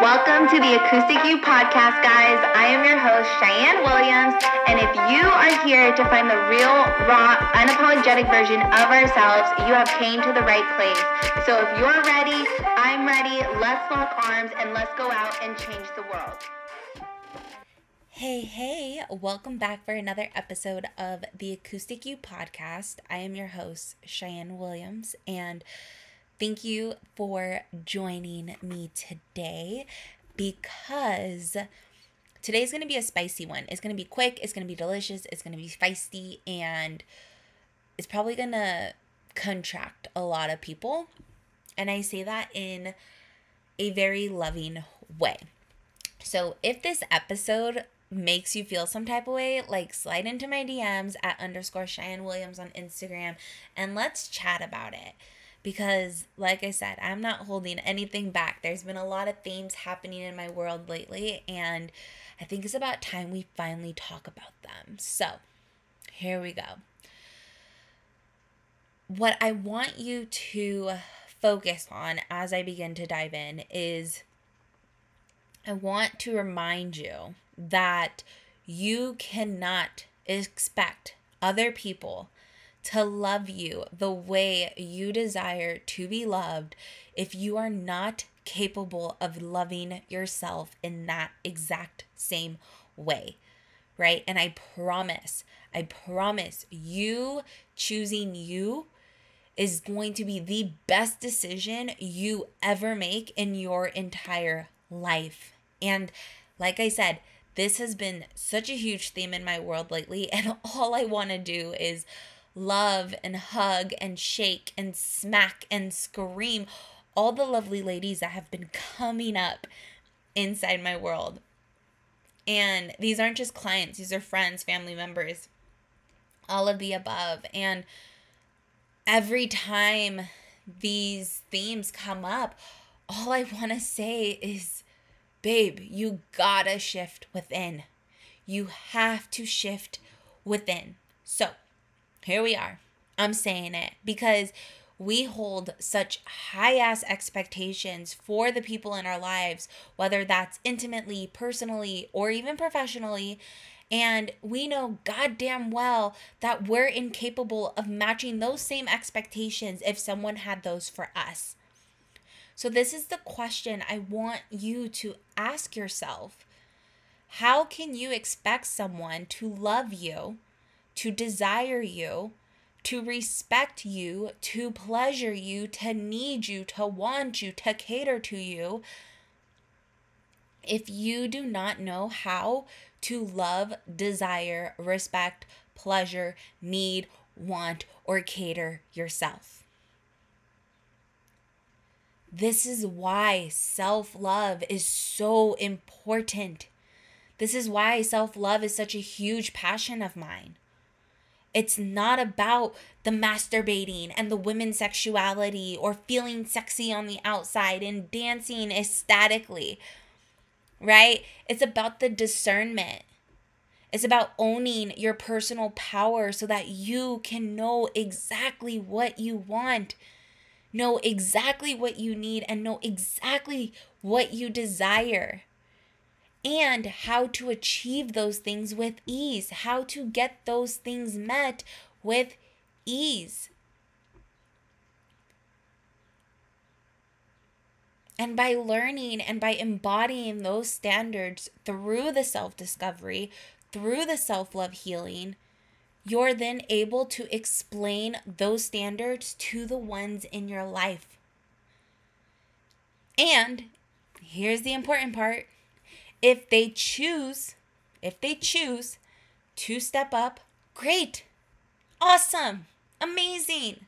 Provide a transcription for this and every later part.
Welcome to the Acoustic You podcast, guys. I am your host, Cheyenne Williams, and if you are here to find the real, raw, unapologetic version of ourselves, you have came to the right place. So if you're ready, I'm ready. Let's lock arms and let's go out and change the world. Hey, hey, welcome back for another episode of the Acoustic You podcast. I am your host, Cheyenne Williams, and Thank you for joining me today because today's going to be a spicy one. It's going to be quick, it's going to be delicious, it's going to be feisty, and it's probably going to contract a lot of people. And I say that in a very loving way. So if this episode makes you feel some type of way, like slide into my DMs at underscore Cheyenne Williams on Instagram and let's chat about it because like I said, I'm not holding anything back. There's been a lot of themes happening in my world lately and I think it's about time we finally talk about them. So, here we go. What I want you to focus on as I begin to dive in is I want to remind you that you cannot expect other people to love you the way you desire to be loved if you are not capable of loving yourself in that exact same way. Right? And I promise, I promise you choosing you is going to be the best decision you ever make in your entire life. And like I said, this has been such a huge theme in my world lately. And all I want to do is love and hug and shake and smack and scream all the lovely ladies that have been coming up inside my world. And these aren't just clients, these are friends, family members, all of the above. And every time these themes come up, all I want to say is, babe, you gotta shift within. You have to shift within. So, here we are. I'm saying it because we hold such high ass expectations for the people in our lives, whether that's intimately, personally, or even professionally. And we know goddamn well that we're incapable of matching those same expectations if someone had those for us. So, this is the question I want you to ask yourself How can you expect someone to love you? To desire you, to respect you, to pleasure you, to need you, to want you, to cater to you, if you do not know how to love, desire, respect, pleasure, need, want, or cater yourself. This is why self love is so important. This is why self love is such a huge passion of mine. It's not about the masturbating and the women's sexuality or feeling sexy on the outside and dancing ecstatically, right? It's about the discernment. It's about owning your personal power so that you can know exactly what you want, know exactly what you need, and know exactly what you desire and how to achieve those things with ease, how to get those things met with ease. And by learning and by embodying those standards through the self discovery, through the self love healing, you're then able to explain those standards to the ones in your life. And here's the important part if they choose, if they choose to step up, great. Awesome. Amazing.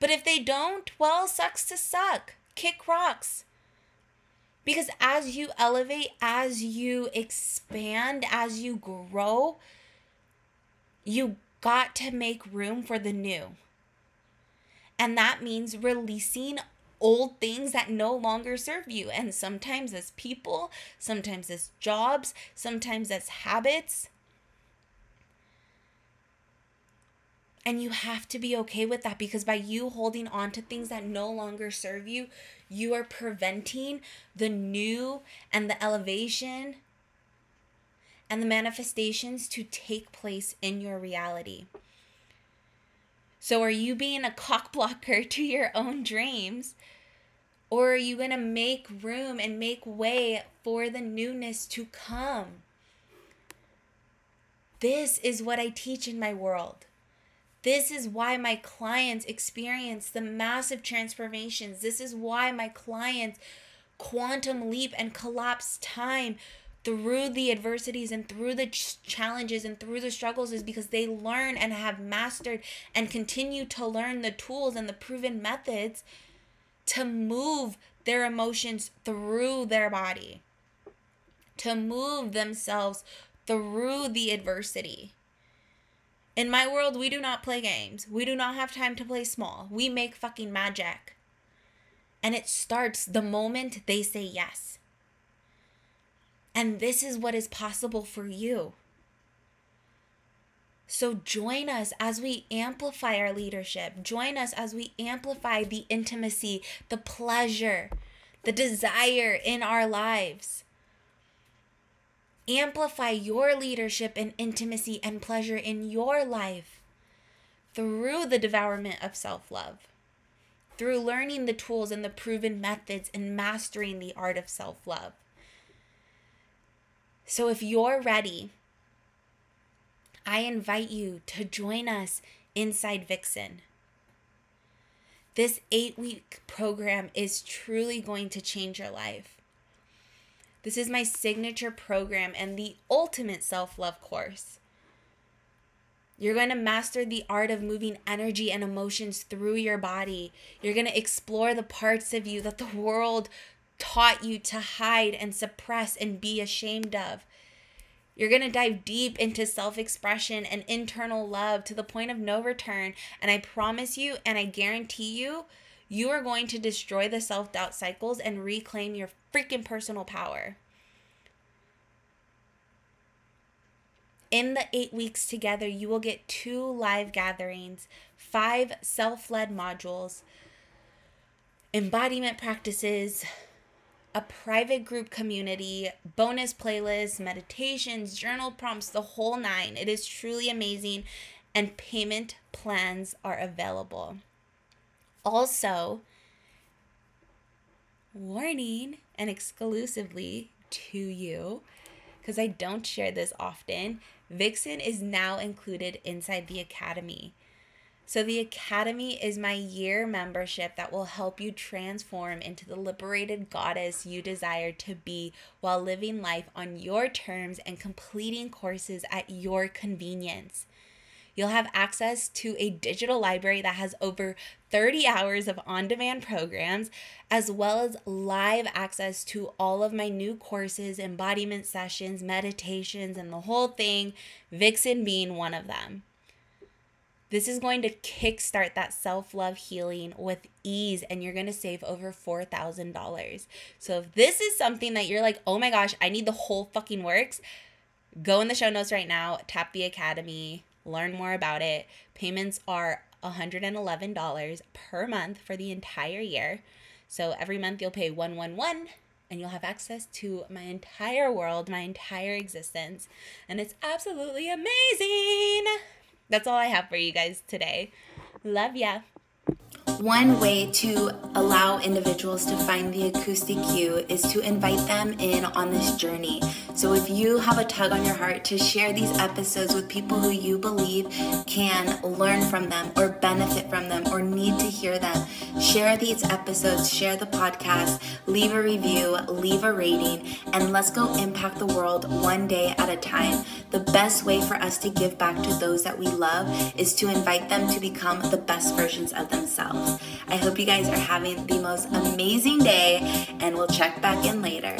But if they don't, well, sucks to suck. Kick rocks. Because as you elevate, as you expand, as you grow, you got to make room for the new. And that means releasing old things that no longer serve you. And sometimes as people, sometimes as jobs, sometimes as habits. And you have to be okay with that because by you holding on to things that no longer serve you, you are preventing the new and the elevation and the manifestations to take place in your reality. So, are you being a cock blocker to your own dreams? Or are you going to make room and make way for the newness to come? This is what I teach in my world. This is why my clients experience the massive transformations. This is why my clients quantum leap and collapse time through the adversities and through the challenges and through the struggles is because they learn and have mastered and continue to learn the tools and the proven methods to move their emotions through their body, to move themselves through the adversity. In my world, we do not play games. We do not have time to play small. We make fucking magic. And it starts the moment they say yes. And this is what is possible for you. So join us as we amplify our leadership. Join us as we amplify the intimacy, the pleasure, the desire in our lives amplify your leadership and intimacy and pleasure in your life through the devourment of self love, through learning the tools and the proven methods and mastering the art of self love. So, if you're ready, I invite you to join us inside Vixen. This eight week program is truly going to change your life. This is my signature program and the ultimate self love course. You're going to master the art of moving energy and emotions through your body. You're going to explore the parts of you that the world taught you to hide and suppress and be ashamed of. You're going to dive deep into self expression and internal love to the point of no return. And I promise you, and I guarantee you, you are going to destroy the self doubt cycles and reclaim your freaking personal power. In the eight weeks together, you will get two live gatherings, five self led modules, embodiment practices, a private group community, bonus playlists, meditations, journal prompts, the whole nine. It is truly amazing, and payment plans are available. Also, warning and exclusively to you, because I don't share this often, Vixen is now included inside the Academy. So, the Academy is my year membership that will help you transform into the liberated goddess you desire to be while living life on your terms and completing courses at your convenience. You'll have access to a digital library that has over 30 hours of on demand programs, as well as live access to all of my new courses, embodiment sessions, meditations, and the whole thing, Vixen being one of them. This is going to kickstart that self love healing with ease, and you're going to save over $4,000. So, if this is something that you're like, oh my gosh, I need the whole fucking works, go in the show notes right now, tap the academy, learn more about it. Payments are $111 per month for the entire year. So every month you'll pay 111 and you'll have access to my entire world, my entire existence, and it's absolutely amazing. That's all I have for you guys today. Love ya. One way to allow individuals to find the Acoustic You is to invite them in on this journey. So if you have a tug on your heart to share these episodes with people who you believe can learn from them or benefit from them or need to hear them, share these episodes, share the podcast, leave a review, leave a rating, and let's go impact the world one day at a time. The best way for us to give back to those that we love is to invite them to become the best versions of themselves. I hope you guys are having the most amazing day, and we'll check back in later.